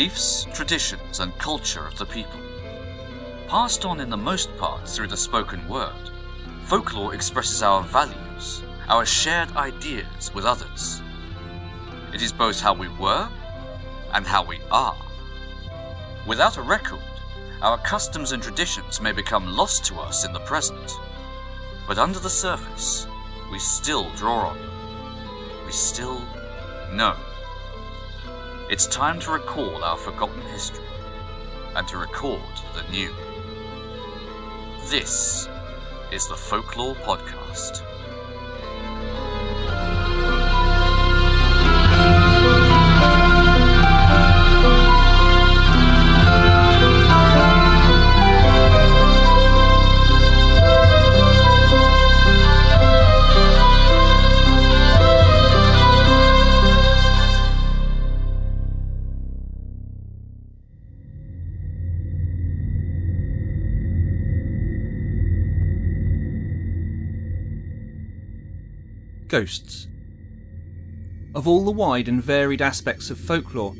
Beliefs, traditions, and culture of the people. Passed on in the most part through the spoken word, folklore expresses our values, our shared ideas with others. It is both how we were and how we are. Without a record, our customs and traditions may become lost to us in the present, but under the surface, we still draw on them. We still know. It's time to recall our forgotten history and to record the new. This is the Folklore Podcast. Ghosts. Of all the wide and varied aspects of folklore,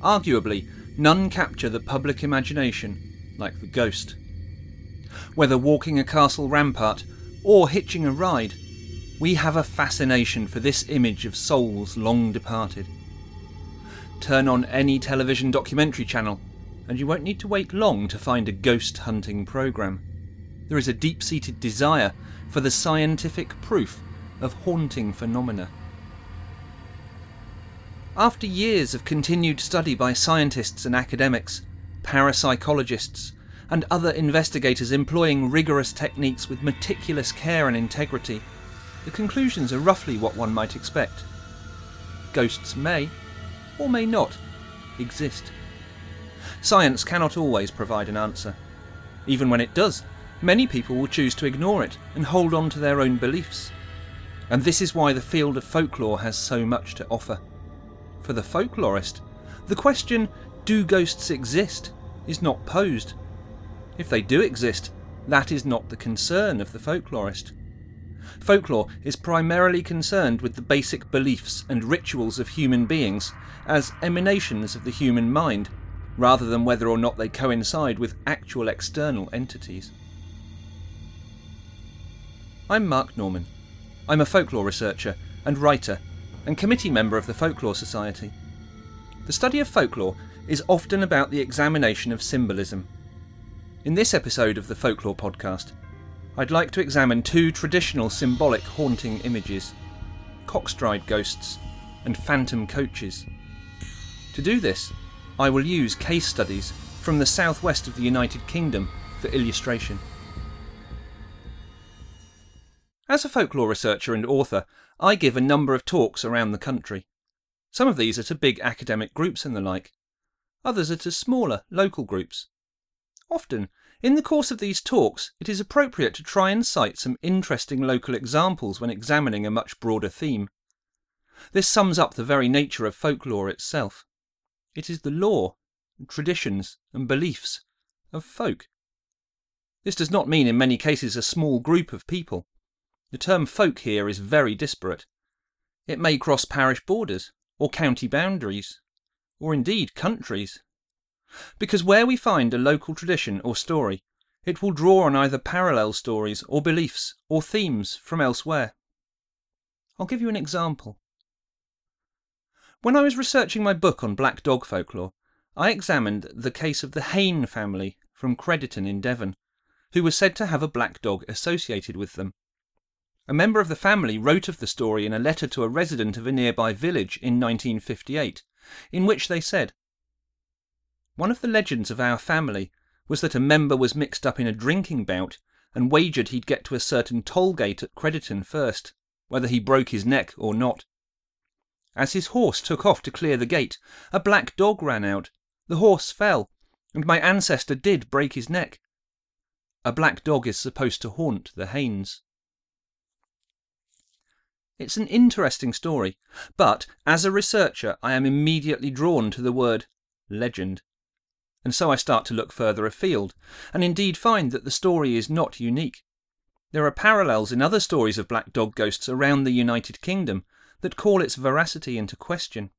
arguably none capture the public imagination like the ghost. Whether walking a castle rampart or hitching a ride, we have a fascination for this image of souls long departed. Turn on any television documentary channel, and you won't need to wait long to find a ghost hunting programme. There is a deep seated desire for the scientific proof of haunting phenomena. After years of continued study by scientists and academics, parapsychologists, and other investigators employing rigorous techniques with meticulous care and integrity, the conclusions are roughly what one might expect. Ghosts may, or may not, exist. Science cannot always provide an answer. Even when it does, many people will choose to ignore it and hold on to their own beliefs. And this is why the field of folklore has so much to offer. For the folklorist, the question, do ghosts exist, is not posed. If they do exist, that is not the concern of the folklorist. Folklore is primarily concerned with the basic beliefs and rituals of human beings as emanations of the human mind, rather than whether or not they coincide with actual external entities. I'm Mark Norman. I'm a folklore researcher and writer and committee member of the Folklore Society. The study of folklore is often about the examination of symbolism. In this episode of the Folklore Podcast, I'd like to examine two traditional symbolic haunting images cockstride ghosts and phantom coaches. To do this, I will use case studies from the southwest of the United Kingdom for illustration. As a folklore researcher and author, I give a number of talks around the country. Some of these are to big academic groups and the like. Others are to smaller, local groups. Often, in the course of these talks, it is appropriate to try and cite some interesting local examples when examining a much broader theme. This sums up the very nature of folklore itself. It is the lore, traditions, and beliefs of folk. This does not mean in many cases a small group of people. The term folk here is very disparate. It may cross parish borders, or county boundaries, or indeed countries. Because where we find a local tradition or story, it will draw on either parallel stories or beliefs or themes from elsewhere. I'll give you an example. When I was researching my book on black dog folklore, I examined the case of the Hayne family from Crediton in Devon, who were said to have a black dog associated with them. A member of the family wrote of the story in a letter to a resident of a nearby village in 1958, in which they said One of the legends of our family was that a member was mixed up in a drinking bout and wagered he'd get to a certain toll gate at Crediton first, whether he broke his neck or not. As his horse took off to clear the gate, a black dog ran out. The horse fell, and my ancestor did break his neck. A black dog is supposed to haunt the Haynes. It's an interesting story, but as a researcher, I am immediately drawn to the word legend. And so I start to look further afield, and indeed find that the story is not unique. There are parallels in other stories of black dog ghosts around the United Kingdom that call its veracity into question.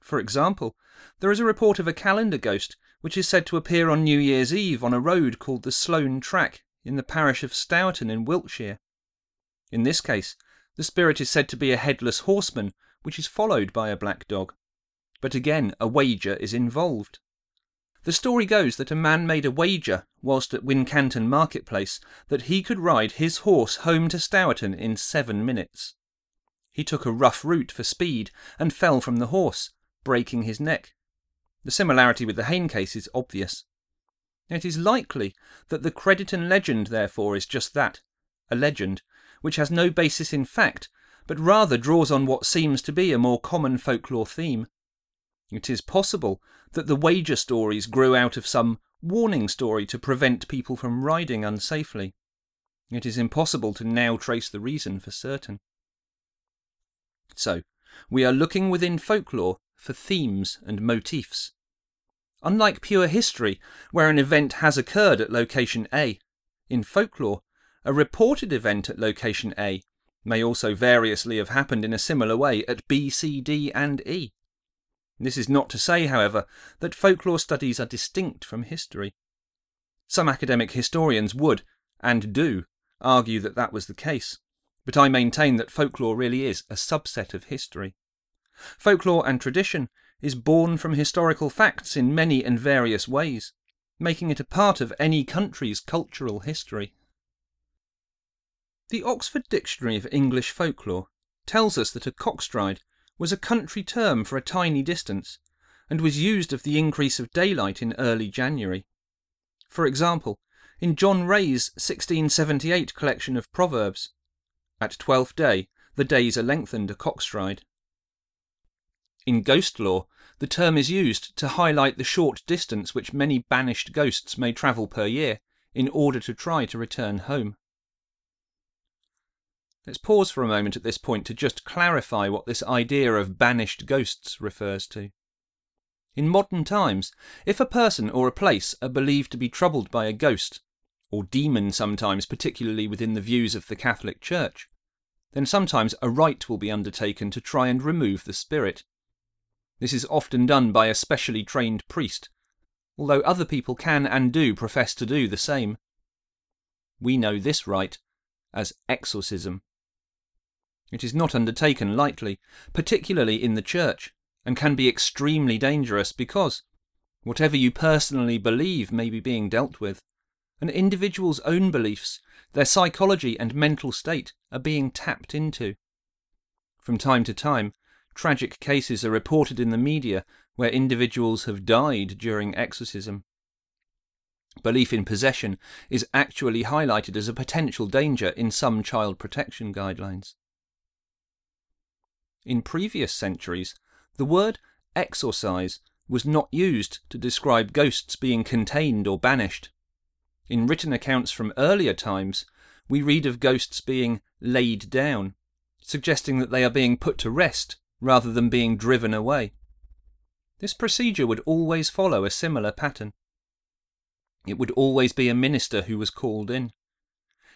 For example, there is a report of a calendar ghost which is said to appear on New Year's Eve on a road called the Sloane Track in the parish of Stourton in Wiltshire. In this case, the spirit is said to be a headless horseman which is followed by a black dog. But again, a wager is involved. The story goes that a man made a wager whilst at Wincanton marketplace that he could ride his horse home to Stourton in seven minutes. He took a rough route for speed and fell from the horse, breaking his neck. The similarity with the Hayne case is obvious. It is likely that the Crediton legend, therefore, is just that a legend, which has no basis in fact, but rather draws on what seems to be a more common folklore theme. It is possible that the wager stories grew out of some warning story to prevent people from riding unsafely. It is impossible to now trace the reason for certain. So, we are looking within folklore for themes and motifs. Unlike pure history, where an event has occurred at location A, in folklore, a reported event at location A may also variously have happened in a similar way at B, C, D, and E. This is not to say, however, that folklore studies are distinct from history. Some academic historians would, and do, argue that that was the case, but I maintain that folklore really is a subset of history. Folklore and tradition is born from historical facts in many and various ways, making it a part of any country's cultural history. The Oxford Dictionary of English Folklore tells us that a cockstride was a country term for a tiny distance, and was used of the increase of daylight in early January. For example, in John Ray's 1678 collection of proverbs, at twelfth day the days are lengthened a cockstride. In ghost lore, the term is used to highlight the short distance which many banished ghosts may travel per year in order to try to return home. Let's pause for a moment at this point to just clarify what this idea of banished ghosts refers to. In modern times, if a person or a place are believed to be troubled by a ghost, or demon sometimes, particularly within the views of the Catholic Church, then sometimes a rite will be undertaken to try and remove the spirit. This is often done by a specially trained priest, although other people can and do profess to do the same. We know this rite as exorcism. It is not undertaken lightly, particularly in the church, and can be extremely dangerous because, whatever you personally believe may be being dealt with, an individual's own beliefs, their psychology and mental state are being tapped into. From time to time, tragic cases are reported in the media where individuals have died during exorcism. Belief in possession is actually highlighted as a potential danger in some child protection guidelines. In previous centuries, the word exorcise was not used to describe ghosts being contained or banished. In written accounts from earlier times, we read of ghosts being laid down, suggesting that they are being put to rest rather than being driven away. This procedure would always follow a similar pattern. It would always be a minister who was called in.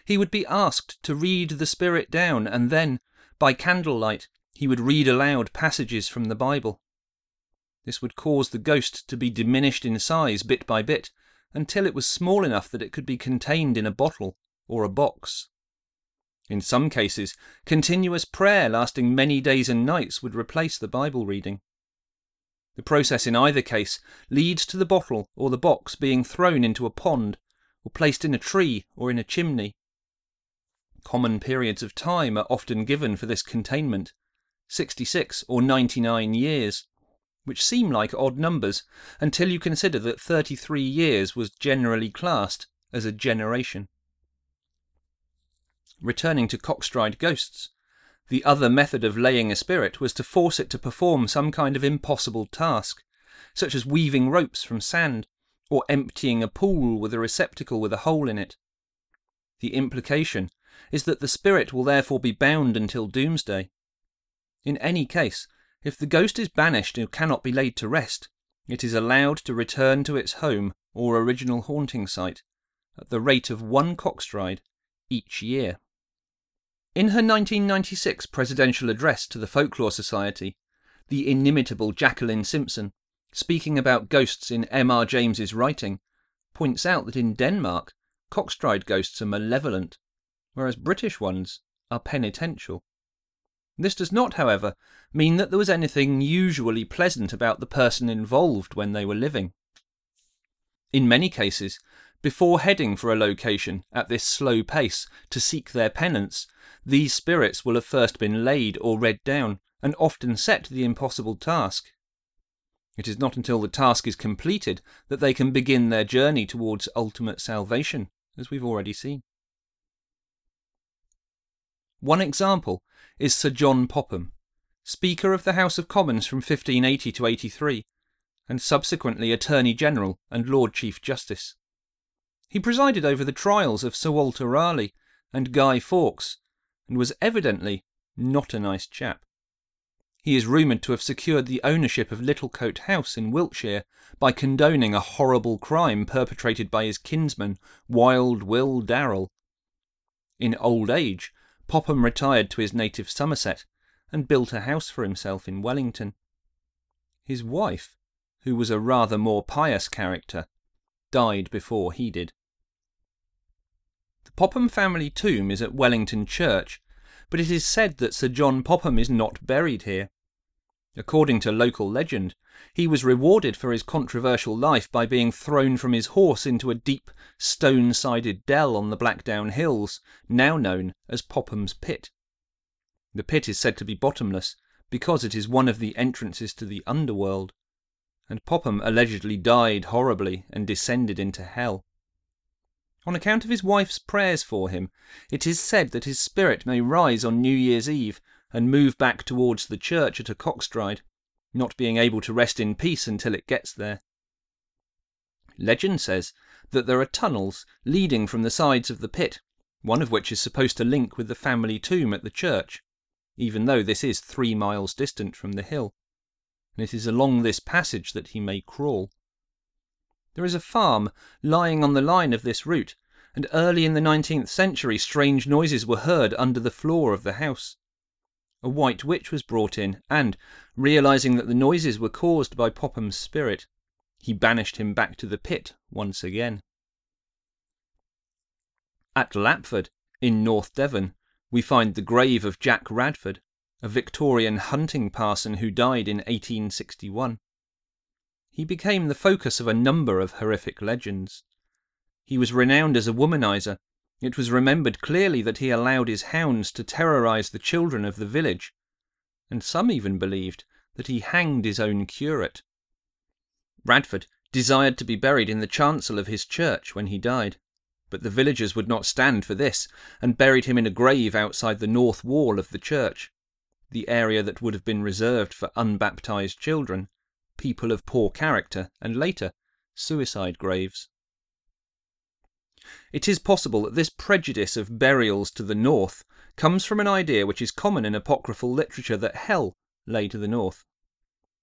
He would be asked to read the spirit down and then, by candlelight, he would read aloud passages from the Bible. This would cause the ghost to be diminished in size bit by bit until it was small enough that it could be contained in a bottle or a box. In some cases, continuous prayer lasting many days and nights would replace the Bible reading. The process in either case leads to the bottle or the box being thrown into a pond, or placed in a tree or in a chimney. Common periods of time are often given for this containment, 66 or 99 years, which seem like odd numbers until you consider that 33 years was generally classed as a generation. Returning to cockstride ghosts, the other method of laying a spirit was to force it to perform some kind of impossible task, such as weaving ropes from sand or emptying a pool with a receptacle with a hole in it. The implication is that the spirit will therefore be bound until doomsday. In any case, if the ghost is banished and cannot be laid to rest, it is allowed to return to its home or original haunting site at the rate of one cockstride each year. In her 1996 presidential address to the Folklore Society, the inimitable Jacqueline Simpson, speaking about ghosts in M.R. James's writing, points out that in Denmark, Cockstride ghosts are malevolent, whereas British ones are penitential. This does not, however, mean that there was anything usually pleasant about the person involved when they were living. In many cases, before heading for a location at this slow pace to seek their penance, these spirits will have first been laid or read down, and often set the impossible task. It is not until the task is completed that they can begin their journey towards ultimate salvation, as we've already seen. One example is Sir John Popham, Speaker of the House of Commons from 1580 to 83, and subsequently Attorney General and Lord Chief Justice. He presided over the trials of Sir Walter Raleigh and Guy Fawkes, and was evidently not a nice chap. He is rumoured to have secured the ownership of Littlecote House in Wiltshire by condoning a horrible crime perpetrated by his kinsman, Wild Will Darrell. In old age, Popham retired to his native Somerset and built a house for himself in Wellington. His wife, who was a rather more pious character, died before he did. The Popham family tomb is at Wellington Church, but it is said that Sir John Popham is not buried here. According to local legend, he was rewarded for his controversial life by being thrown from his horse into a deep, stone sided dell on the Blackdown Hills, now known as Popham's Pit. The pit is said to be bottomless because it is one of the entrances to the underworld, and Popham allegedly died horribly and descended into hell. On account of his wife's prayers for him, it is said that his spirit may rise on New Year's Eve and move back towards the church at a cockstride, not being able to rest in peace until it gets there. Legend says that there are tunnels leading from the sides of the pit, one of which is supposed to link with the family tomb at the church, even though this is three miles distant from the hill, and it is along this passage that he may crawl. There is a farm lying on the line of this route, and early in the 19th century strange noises were heard under the floor of the house. A white witch was brought in, and, realizing that the noises were caused by Popham's spirit, he banished him back to the pit once again. At Lapford, in North Devon, we find the grave of Jack Radford, a Victorian hunting parson who died in 1861 he became the focus of a number of horrific legends. He was renowned as a womanizer. It was remembered clearly that he allowed his hounds to terrorize the children of the village, and some even believed that he hanged his own curate. Radford desired to be buried in the chancel of his church when he died, but the villagers would not stand for this, and buried him in a grave outside the north wall of the church, the area that would have been reserved for unbaptized children people of poor character, and later, suicide graves. It is possible that this prejudice of burials to the north comes from an idea which is common in apocryphal literature that hell lay to the north.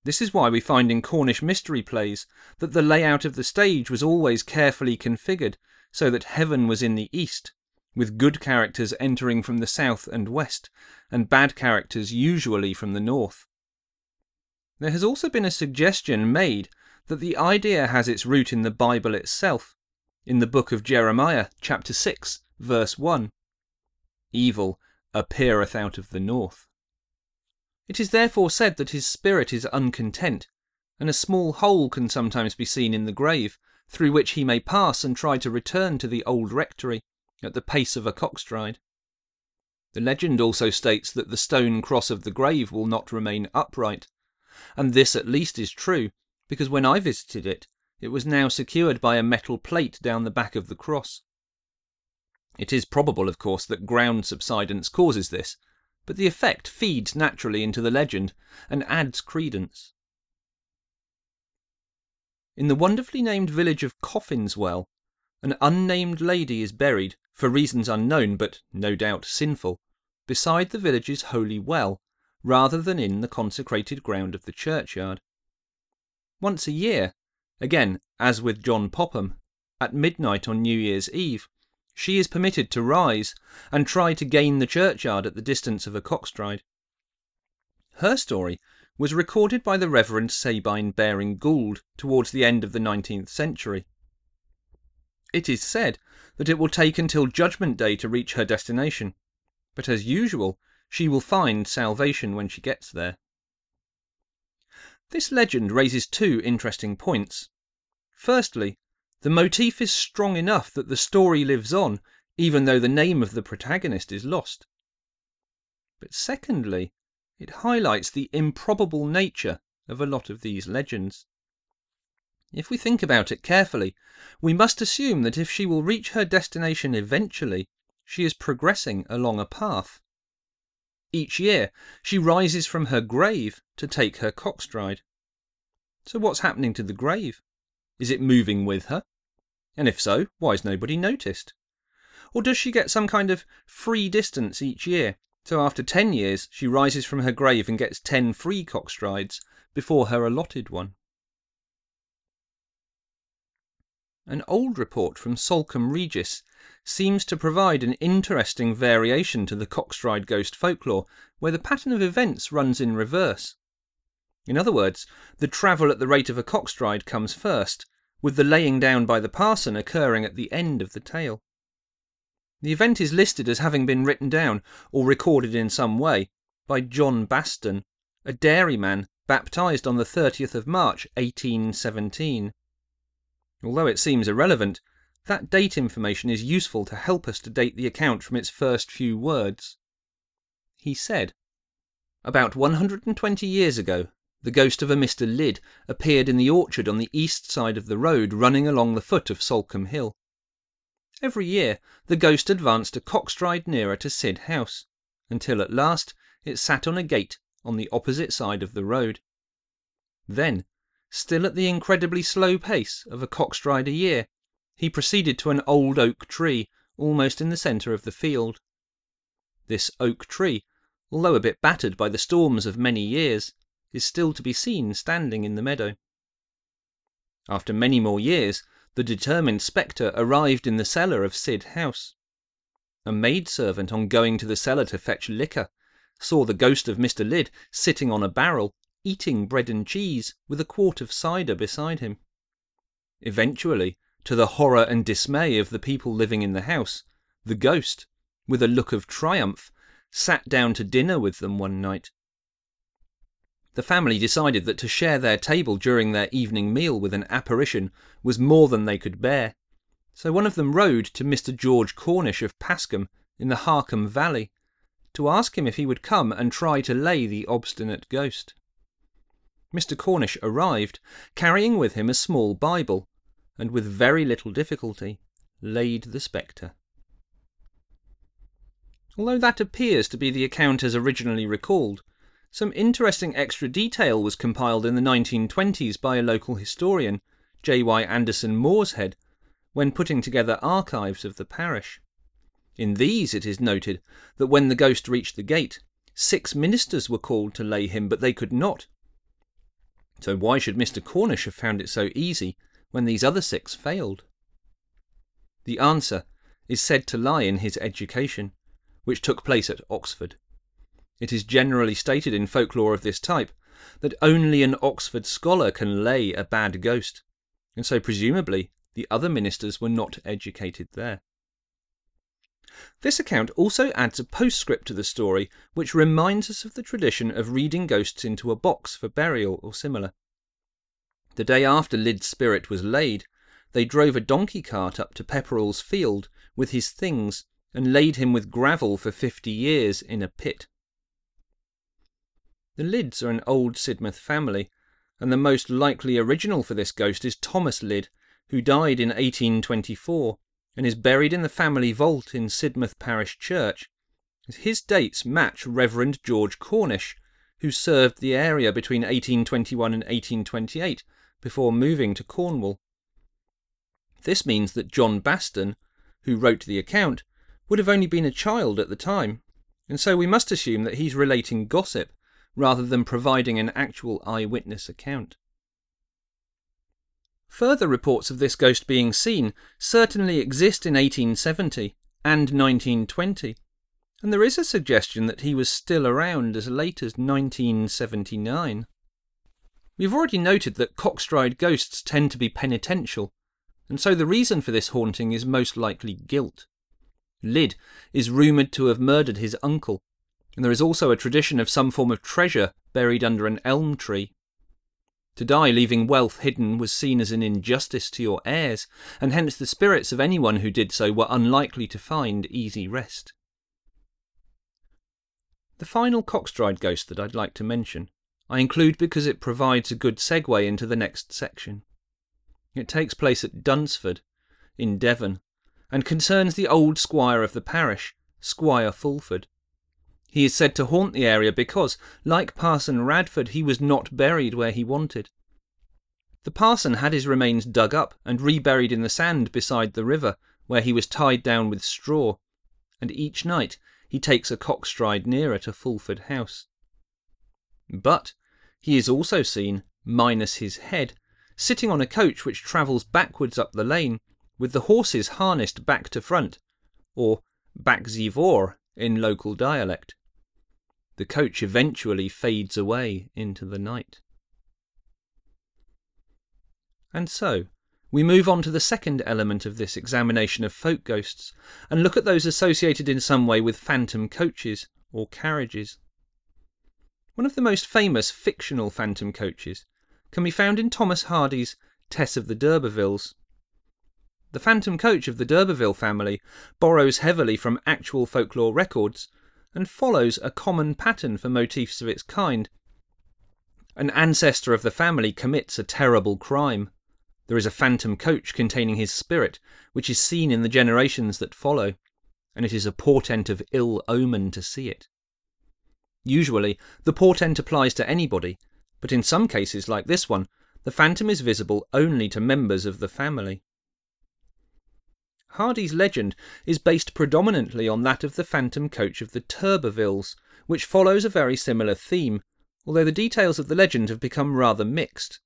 This is why we find in Cornish mystery plays that the layout of the stage was always carefully configured so that heaven was in the east, with good characters entering from the south and west, and bad characters usually from the north. There has also been a suggestion made that the idea has its root in the Bible itself, in the book of Jeremiah, chapter 6, verse 1. Evil appeareth out of the north. It is therefore said that his spirit is uncontent, and a small hole can sometimes be seen in the grave, through which he may pass and try to return to the old rectory at the pace of a cockstride. The legend also states that the stone cross of the grave will not remain upright, and this at least is true, because when I visited it, it was now secured by a metal plate down the back of the cross. It is probable, of course, that ground subsidence causes this, but the effect feeds naturally into the legend and adds credence. In the wonderfully named village of Coffinswell, an unnamed lady is buried, for reasons unknown but no doubt sinful, beside the village's holy well, rather than in the consecrated ground of the churchyard. Once a year, again as with John Popham, at midnight on New Year's Eve, she is permitted to rise and try to gain the churchyard at the distance of a cockstride. Her story was recorded by the Reverend Sabine Baring Gould towards the end of the 19th century. It is said that it will take until Judgment Day to reach her destination, but as usual, she will find salvation when she gets there. This legend raises two interesting points. Firstly, the motif is strong enough that the story lives on, even though the name of the protagonist is lost. But secondly, it highlights the improbable nature of a lot of these legends. If we think about it carefully, we must assume that if she will reach her destination eventually, she is progressing along a path. Each year, she rises from her grave to take her cockstride. So, what's happening to the grave? Is it moving with her? And if so, why has nobody noticed? Or does she get some kind of free distance each year? So, after 10 years, she rises from her grave and gets 10 free cockstrides before her allotted one. An old report from Salcombe Regis seems to provide an interesting variation to the cockstride ghost folklore, where the pattern of events runs in reverse. In other words, the travel at the rate of a cockstride comes first, with the laying down by the parson occurring at the end of the tale. The event is listed as having been written down, or recorded in some way, by John Baston, a dairyman baptized on the 30th of March 1817. Although it seems irrelevant, that date information is useful to help us to date the account from its first few words. He said, About 120 years ago, the ghost of a Mr. Lydd appeared in the orchard on the east side of the road running along the foot of Salcombe Hill. Every year, the ghost advanced a cockstride nearer to Sid House, until at last it sat on a gate on the opposite side of the road. Then, still at the incredibly slow pace of a cockstride a year, he proceeded to an old oak tree almost in the centre of the field. This oak tree, although a bit battered by the storms of many years, is still to be seen standing in the meadow. After many more years, the determined spectre arrived in the cellar of Sid House. A maidservant, on going to the cellar to fetch liquor, saw the ghost of Mr. Lydd sitting on a barrel eating bread and cheese with a quart of cider beside him. Eventually, to the horror and dismay of the people living in the house, the ghost, with a look of triumph, sat down to dinner with them one night. The family decided that to share their table during their evening meal with an apparition was more than they could bear, so one of them rode to Mr. George Cornish of Pascombe in the Harcombe Valley to ask him if he would come and try to lay the obstinate ghost. Mr. Cornish arrived, carrying with him a small Bible, and with very little difficulty laid the spectre. Although that appears to be the account as originally recalled, some interesting extra detail was compiled in the 1920s by a local historian, J. Y. Anderson Morshead, when putting together archives of the parish. In these it is noted that when the ghost reached the gate, six ministers were called to lay him, but they could not, so why should Mr. Cornish have found it so easy when these other six failed? The answer is said to lie in his education, which took place at Oxford. It is generally stated in folklore of this type that only an Oxford scholar can lay a bad ghost, and so presumably the other ministers were not educated there. This account also adds a postscript to the story which reminds us of the tradition of reading ghosts into a box for burial or similar. The day after Lydd's spirit was laid, they drove a donkey cart up to Pepperell's field with his things and laid him with gravel for fifty years in a pit. The Lydds are an old Sidmouth family, and the most likely original for this ghost is Thomas Lydd, who died in 1824 and is buried in the family vault in Sidmouth Parish Church. His dates match Reverend George Cornish, who served the area between 1821 and 1828 before moving to Cornwall. This means that John Baston, who wrote the account, would have only been a child at the time, and so we must assume that he's relating gossip rather than providing an actual eyewitness account. Further reports of this ghost being seen certainly exist in 1870 and 1920, and there is a suggestion that he was still around as late as 1979. We've already noted that Cockstride ghosts tend to be penitential, and so the reason for this haunting is most likely guilt. Lydd is rumoured to have murdered his uncle, and there is also a tradition of some form of treasure buried under an elm tree. To die leaving wealth hidden was seen as an injustice to your heirs, and hence the spirits of anyone who did so were unlikely to find easy rest. The final Cockstride ghost that I'd like to mention, I include because it provides a good segue into the next section. It takes place at Dunsford, in Devon, and concerns the old squire of the parish, Squire Fulford. He is said to haunt the area because, like Parson Radford, he was not buried where he wanted. The parson had his remains dug up and reburied in the sand beside the river, where he was tied down with straw, and each night he takes a cockstride nearer to Fulford House. But he is also seen, minus his head, sitting on a coach which travels backwards up the lane, with the horses harnessed back to front, or back zivor in local dialect. The coach eventually fades away into the night. And so, we move on to the second element of this examination of folk ghosts and look at those associated in some way with phantom coaches or carriages. One of the most famous fictional phantom coaches can be found in Thomas Hardy's Tess of the D'Urbervilles. The phantom coach of the d'Urberville family borrows heavily from actual folklore records and follows a common pattern for motifs of its kind. An ancestor of the family commits a terrible crime. There is a phantom coach containing his spirit, which is seen in the generations that follow, and it is a portent of ill omen to see it. Usually, the portent applies to anybody, but in some cases, like this one, the phantom is visible only to members of the family. Hardy's legend is based predominantly on that of the phantom coach of the Turbervilles, which follows a very similar theme, although the details of the legend have become rather mixed.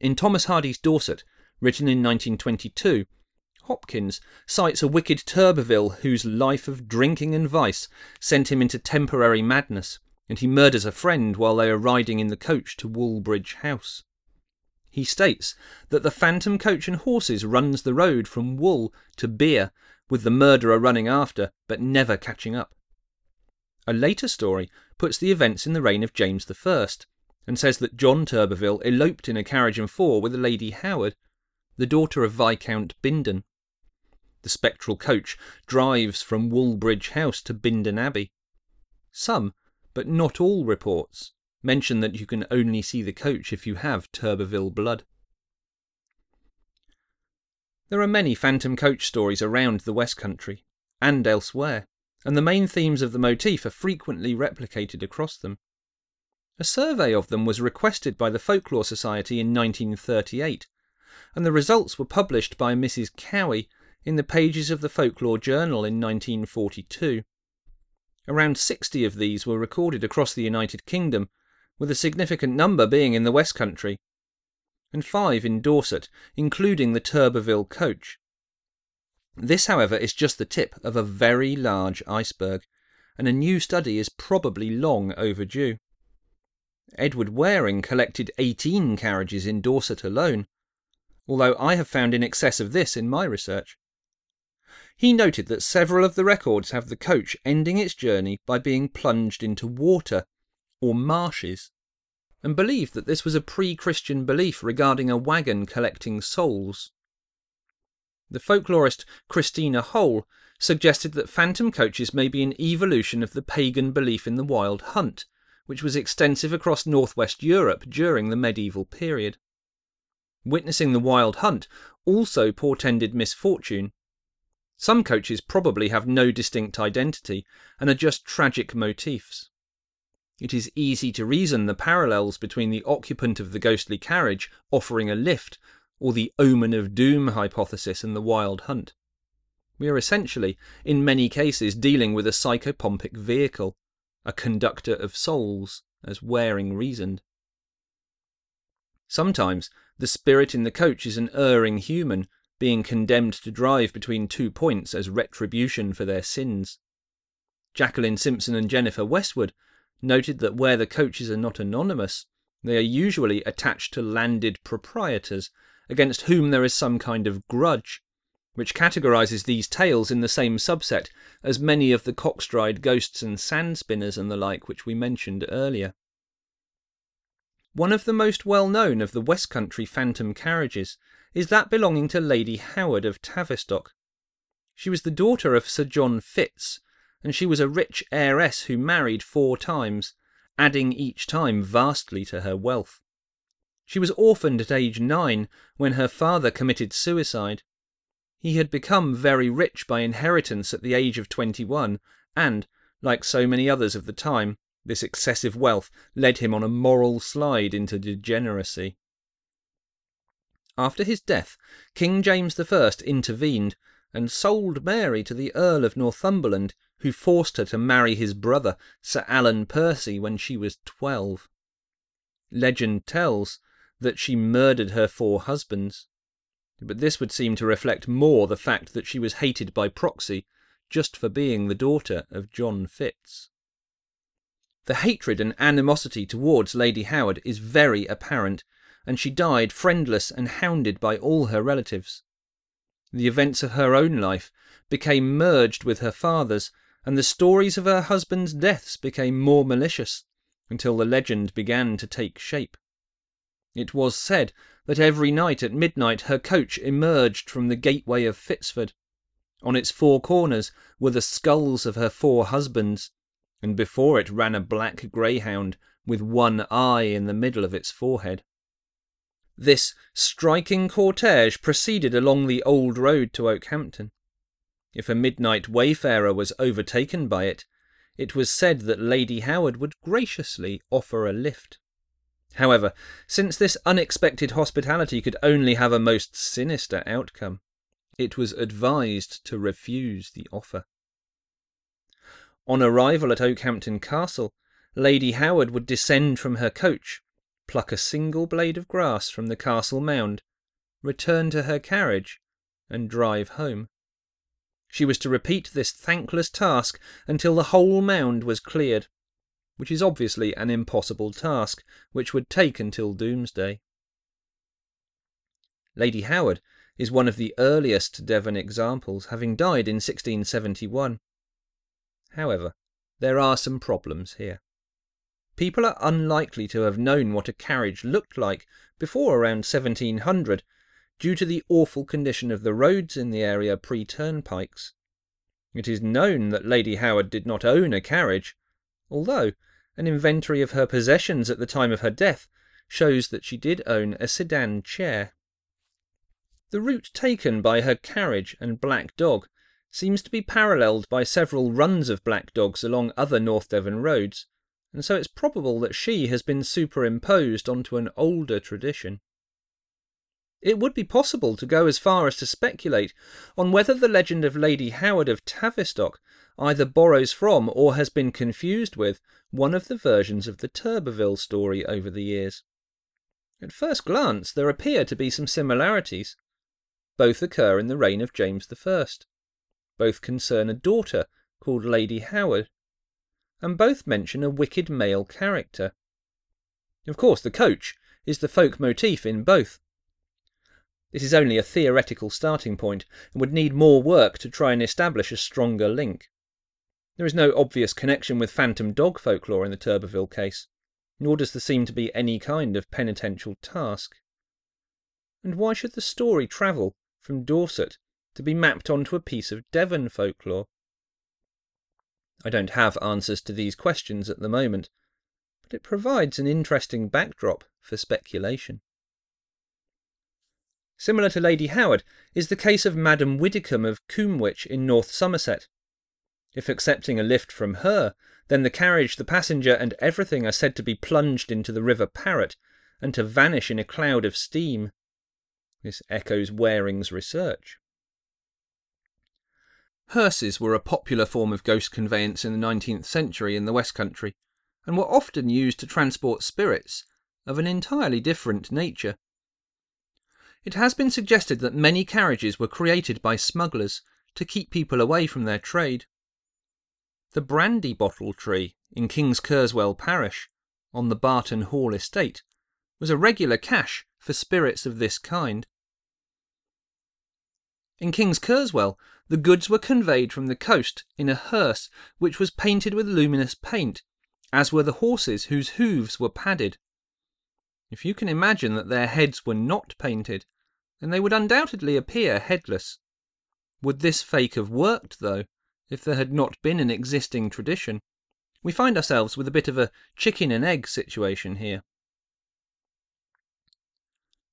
In Thomas Hardy's Dorset, written in 1922, Hopkins cites a wicked Turberville whose life of drinking and vice sent him into temporary madness, and he murders a friend while they are riding in the coach to Woolbridge House. He states that the phantom coach and horses runs the road from Wool to Beer, with the murderer running after, but never catching up. A later story puts the events in the reign of James I, and says that John Turberville eloped in a carriage and four with a Lady Howard, the daughter of Viscount Bindon. The spectral coach drives from Woolbridge House to Bindon Abbey. Some, but not all reports, mention that you can only see the coach if you have Turberville blood. There are many phantom coach stories around the West Country, and elsewhere, and the main themes of the motif are frequently replicated across them. A survey of them was requested by the Folklore Society in 1938, and the results were published by Mrs. Cowie in the pages of the Folklore Journal in 1942. Around 60 of these were recorded across the United Kingdom, with a significant number being in the West Country, and five in Dorset, including the Turberville coach. This, however, is just the tip of a very large iceberg, and a new study is probably long overdue. Edward Waring collected 18 carriages in Dorset alone, although I have found in excess of this in my research. He noted that several of the records have the coach ending its journey by being plunged into water, or marshes, and believed that this was a pre Christian belief regarding a wagon collecting souls. The folklorist Christina Hole suggested that phantom coaches may be an evolution of the pagan belief in the wild hunt, which was extensive across northwest Europe during the medieval period. Witnessing the wild hunt also portended misfortune. Some coaches probably have no distinct identity and are just tragic motifs. It is easy to reason the parallels between the occupant of the ghostly carriage offering a lift or the omen of doom hypothesis and the wild hunt. We are essentially, in many cases, dealing with a psychopompic vehicle, a conductor of souls, as Waring reasoned. Sometimes the spirit in the coach is an erring human, being condemned to drive between two points as retribution for their sins. Jacqueline Simpson and Jennifer Westwood noted that where the coaches are not anonymous, they are usually attached to landed proprietors against whom there is some kind of grudge, which categorises these tales in the same subset as many of the cockstride ghosts and sand spinners and the like which we mentioned earlier. One of the most well known of the West Country phantom carriages is that belonging to Lady Howard of Tavistock. She was the daughter of Sir John Fitz, and she was a rich heiress who married four times, adding each time vastly to her wealth. She was orphaned at age nine when her father committed suicide. He had become very rich by inheritance at the age of twenty one, and, like so many others of the time, this excessive wealth led him on a moral slide into degeneracy. After his death, King James I intervened and sold Mary to the Earl of Northumberland, who forced her to marry his brother, Sir Alan Percy, when she was twelve. Legend tells that she murdered her four husbands, but this would seem to reflect more the fact that she was hated by proxy just for being the daughter of John Fitz. The hatred and animosity towards Lady Howard is very apparent, and she died friendless and hounded by all her relatives. The events of her own life became merged with her father's, and the stories of her husband's deaths became more malicious, until the legend began to take shape. It was said that every night at midnight her coach emerged from the gateway of Fitzford. On its four corners were the skulls of her four husbands, and before it ran a black greyhound with one eye in the middle of its forehead. This striking cortege proceeded along the old road to Okehampton. If a midnight wayfarer was overtaken by it, it was said that Lady Howard would graciously offer a lift. However, since this unexpected hospitality could only have a most sinister outcome, it was advised to refuse the offer. On arrival at Okehampton Castle, Lady Howard would descend from her coach, pluck a single blade of grass from the castle mound, return to her carriage, and drive home. She was to repeat this thankless task until the whole mound was cleared, which is obviously an impossible task, which would take until doomsday. Lady Howard is one of the earliest Devon examples, having died in 1671. However, there are some problems here. People are unlikely to have known what a carriage looked like before around 1700 due to the awful condition of the roads in the area pre turnpikes. It is known that Lady Howard did not own a carriage, although an inventory of her possessions at the time of her death shows that she did own a sedan chair. The route taken by her carriage and black dog seems to be paralleled by several runs of black dogs along other North Devon roads, and so it's probable that she has been superimposed onto an older tradition. It would be possible to go as far as to speculate on whether the legend of Lady Howard of Tavistock either borrows from or has been confused with one of the versions of the Turberville story over the years. At first glance, there appear to be some similarities. Both occur in the reign of James I. Both concern a daughter called Lady Howard, and both mention a wicked male character. Of course, the coach is the folk motif in both. This is only a theoretical starting point and would need more work to try and establish a stronger link. There is no obvious connection with phantom dog folklore in the Turberville case, nor does there seem to be any kind of penitential task. And why should the story travel from Dorset to be mapped onto a piece of Devon folklore? I don't have answers to these questions at the moment, but it provides an interesting backdrop for speculation. Similar to Lady Howard is the case of Madame Widdicombe of Combwich in North Somerset. If accepting a lift from her, then the carriage, the passenger, and everything are said to be plunged into the River Parrett and to vanish in a cloud of steam. This echoes Waring's research. Hearses were a popular form of ghost conveyance in the 19th century in the West Country, and were often used to transport spirits of an entirely different nature. It has been suggested that many carriages were created by smugglers to keep people away from their trade. The brandy bottle tree in King's Kerswell parish, on the Barton Hall estate, was a regular cache for spirits of this kind. In King's Kerswell, the goods were conveyed from the coast in a hearse which was painted with luminous paint, as were the horses whose hooves were padded. If you can imagine that their heads were not painted, then they would undoubtedly appear headless. Would this fake have worked, though, if there had not been an existing tradition? We find ourselves with a bit of a chicken and egg situation here.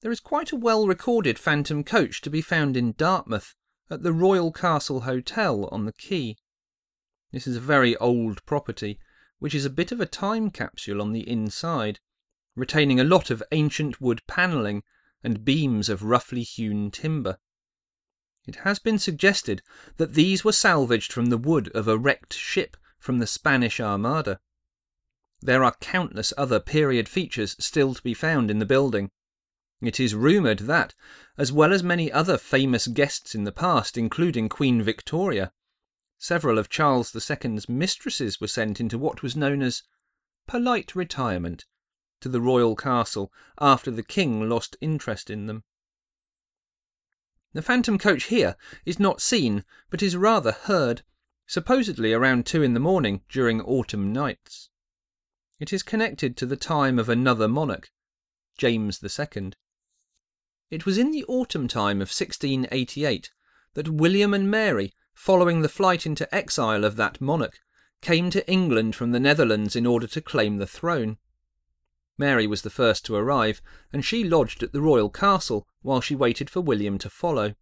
There is quite a well recorded phantom coach to be found in Dartmouth at the Royal Castle Hotel on the quay. This is a very old property, which is a bit of a time capsule on the inside, retaining a lot of ancient wood panelling and beams of roughly hewn timber. It has been suggested that these were salvaged from the wood of a wrecked ship from the Spanish Armada. There are countless other period features still to be found in the building. It is rumoured that, as well as many other famous guests in the past, including Queen Victoria, several of Charles II's mistresses were sent into what was known as polite retirement to the royal castle after the king lost interest in them. The phantom coach here is not seen, but is rather heard, supposedly around two in the morning during autumn nights. It is connected to the time of another monarch, James II. It was in the autumn time of 1688 that William and Mary, following the flight into exile of that monarch, came to England from the Netherlands in order to claim the throne. Mary was the first to arrive, and she lodged at the royal castle while she waited for William to follow.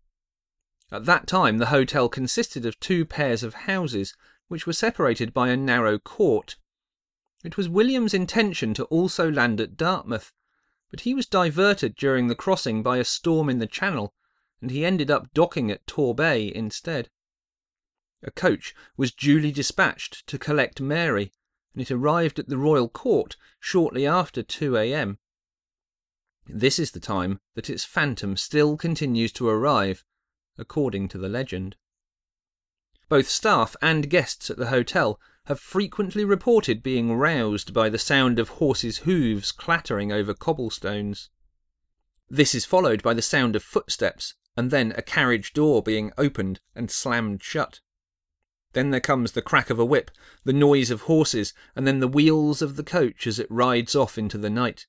At that time, the hotel consisted of two pairs of houses, which were separated by a narrow court. It was William's intention to also land at Dartmouth, but he was diverted during the crossing by a storm in the channel, and he ended up docking at Torbay instead. A coach was duly dispatched to collect Mary, and it arrived at the royal court shortly after 2 a.m. This is the time that its phantom still continues to arrive, according to the legend. Both staff and guests at the hotel have frequently reported being roused by the sound of horses' hooves clattering over cobblestones. This is followed by the sound of footsteps and then a carriage door being opened and slammed shut. Then there comes the crack of a whip, the noise of horses, and then the wheels of the coach as it rides off into the night.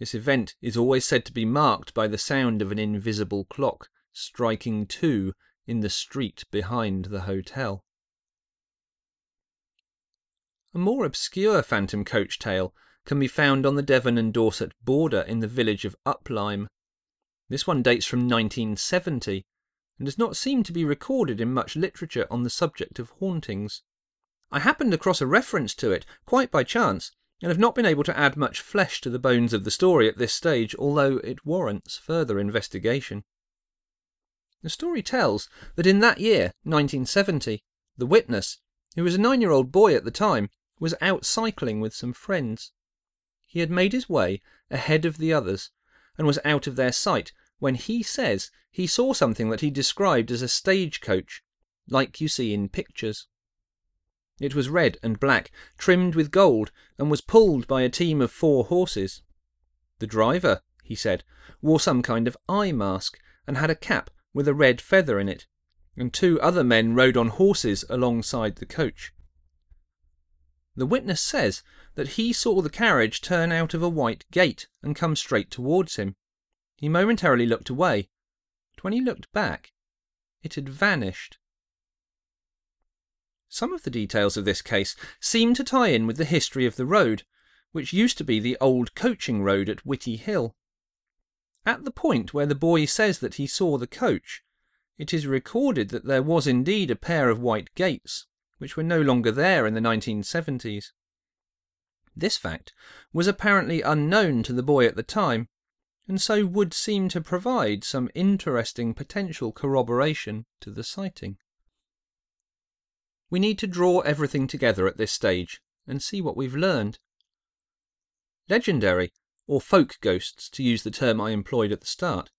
This event is always said to be marked by the sound of an invisible clock striking two in the street behind the hotel. A more obscure phantom coach tale can be found on the Devon and Dorset border in the village of Uplyme. This one dates from 1970 and does not seem to be recorded in much literature on the subject of hauntings. I happened across a reference to it quite by chance, and have not been able to add much flesh to the bones of the story at this stage, although it warrants further investigation. The story tells that in that year, 1970, the witness, who was a nine year old boy at the time, was out cycling with some friends. He had made his way ahead of the others and was out of their sight when he says he saw something that he described as a stagecoach, like you see in pictures. It was red and black, trimmed with gold, and was pulled by a team of four horses. The driver, he said, wore some kind of eye mask and had a cap with a red feather in it, and two other men rode on horses alongside the coach. The witness says that he saw the carriage turn out of a white gate and come straight towards him. He momentarily looked away, but when he looked back, it had vanished. Some of the details of this case seem to tie in with the history of the road, which used to be the old coaching road at Whitty Hill. At the point where the boy says that he saw the coach, it is recorded that there was indeed a pair of white gates, which were no longer there in the 1970s. This fact was apparently unknown to the boy at the time, and so would seem to provide some interesting potential corroboration to the sighting. We need to draw everything together at this stage and see what we've learned. Legendary, or folk ghosts to use the term I employed at the start,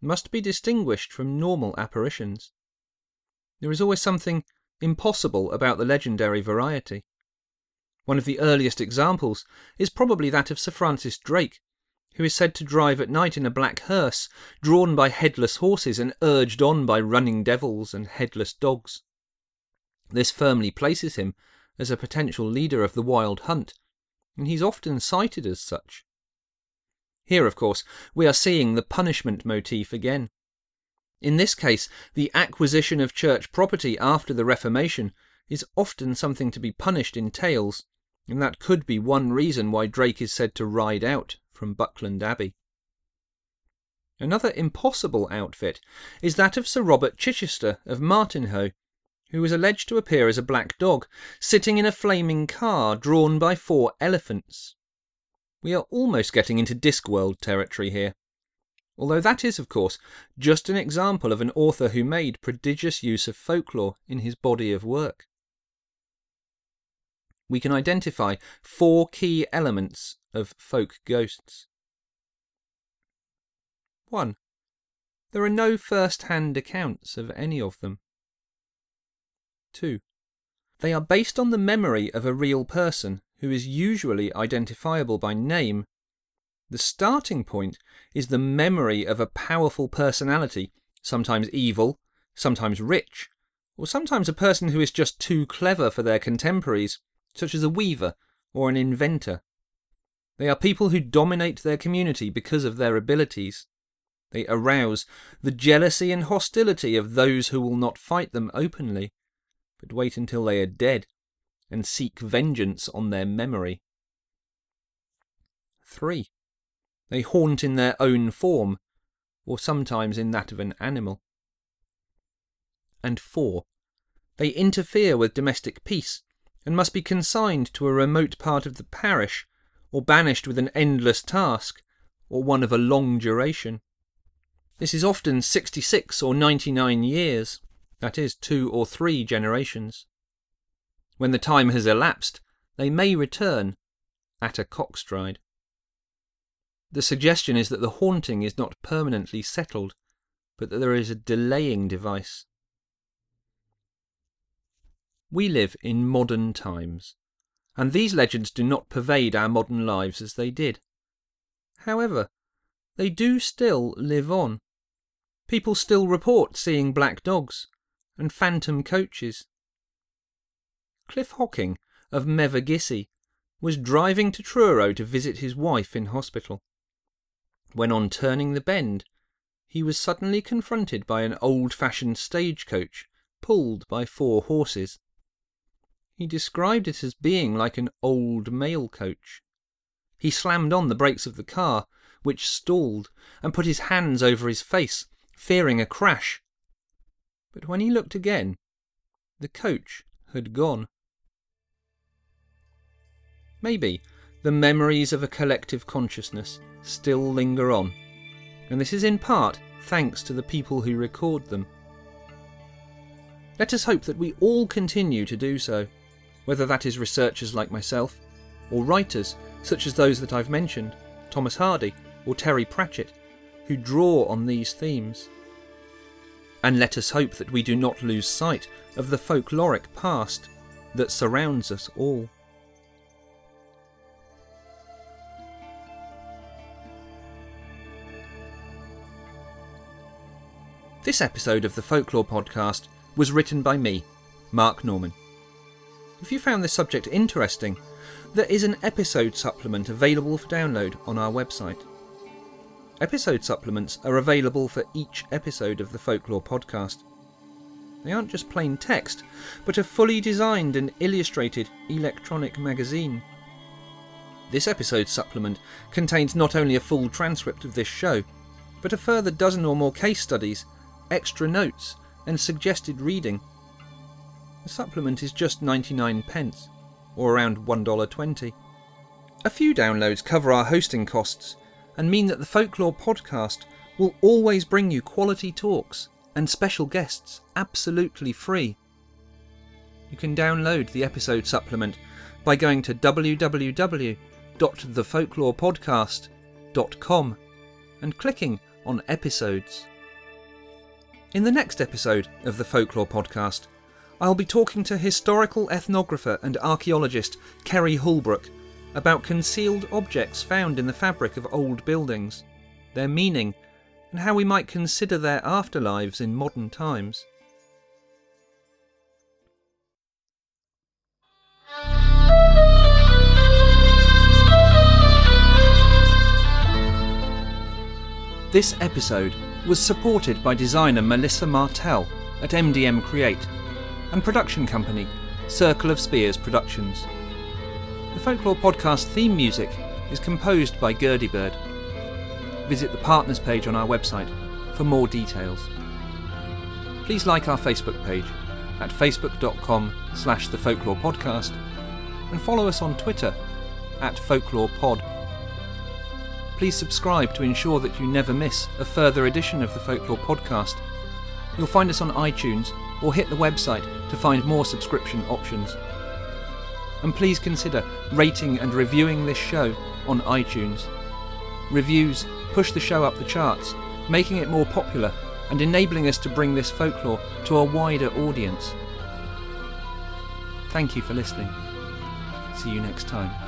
must be distinguished from normal apparitions. There is always something impossible about the legendary variety. One of the earliest examples is probably that of Sir Francis Drake, who is said to drive at night in a black hearse, drawn by headless horses and urged on by running devils and headless dogs. This firmly places him as a potential leader of the wild hunt, and he's often cited as such. Here, of course, we are seeing the punishment motif again. In this case, the acquisition of church property after the Reformation is often something to be punished in tales, and that could be one reason why Drake is said to ride out from Buckland Abbey. Another impossible outfit is that of Sir Robert Chichester of Martinhoe, who was alleged to appear as a black dog, sitting in a flaming car drawn by four elephants. We are almost getting into Discworld territory here. Although that is, of course, just an example of an author who made prodigious use of folklore in his body of work. We can identify four key elements of folk ghosts. 1. There are no first hand accounts of any of them. 2. They are based on the memory of a real person who is usually identifiable by name. The starting point is the memory of a powerful personality, sometimes evil, sometimes rich, or sometimes a person who is just too clever for their contemporaries, such as a weaver or an inventor. They are people who dominate their community because of their abilities. They arouse the jealousy and hostility of those who will not fight them openly, but wait until they are dead and seek vengeance on their memory. 3. They haunt in their own form, or sometimes in that of an animal. And 4. They interfere with domestic peace and must be consigned to a remote part of the parish or banished with an endless task, or one of a long duration. This is often 66 or 99 years, that is, two or three generations. When the time has elapsed, they may return at a cockstride. The suggestion is that the haunting is not permanently settled, but that there is a delaying device. We live in modern times, and these legends do not pervade our modern lives as they did. However, they do still live on. People still report seeing black dogs and phantom coaches. Cliff Hocking of Mevagissey was driving to Truro to visit his wife in hospital. When on turning the bend, he was suddenly confronted by an old fashioned stagecoach pulled by four horses. He described it as being like an old mail coach. He slammed on the brakes of the car, which stalled, and put his hands over his face, fearing a crash. But when he looked again, the coach had gone. Maybe the memories of a collective consciousness still linger on, and this is in part thanks to the people who record them. Let us hope that we all continue to do so whether that is researchers like myself, or writers such as those that I've mentioned, Thomas Hardy or Terry Pratchett, who draw on these themes. And let us hope that we do not lose sight of the folkloric past that surrounds us all. This episode of the Folklore Podcast was written by me, Mark Norman. If you found this subject interesting, there is an episode supplement available for download on our website. Episode supplements are available for each episode of the Folklore podcast. They aren't just plain text, but a fully designed and illustrated electronic magazine. This episode supplement contains not only a full transcript of this show, but a further dozen or more case studies, extra notes, and suggested reading the supplement is just 99 pence, or around $1.20. A few downloads cover our hosting costs and mean that the Folklore podcast will always bring you quality talks and special guests absolutely free. You can download the episode supplement by going to www.thefolklorepodcast.com and clicking on episodes. In the next episode of the Folklore podcast, I'll be talking to historical ethnographer and archaeologist Ceri Houlbrook about concealed objects found in the fabric of old buildings, their meaning, and how we might consider their afterlives in modern times. This episode was supported by designer Melissa Martell at MDM Create and production company Circle of Spears Productions. The Folklore Podcast theme music is composed by Gurdy Bird. Visit the partners page on our website for more details. Please like our Facebook page at facebook.com slash the folklore podcast and follow us on Twitter at folklorepod. Please subscribe to ensure that you never miss a further edition of the Folklore Podcast. You'll find us on iTunes or hit the website to find more subscription options. And please consider rating and reviewing this show on iTunes. Reviews push the show up the charts, making it more popular and enabling us to bring this folklore to a wider audience. Thank you for listening. See you next time.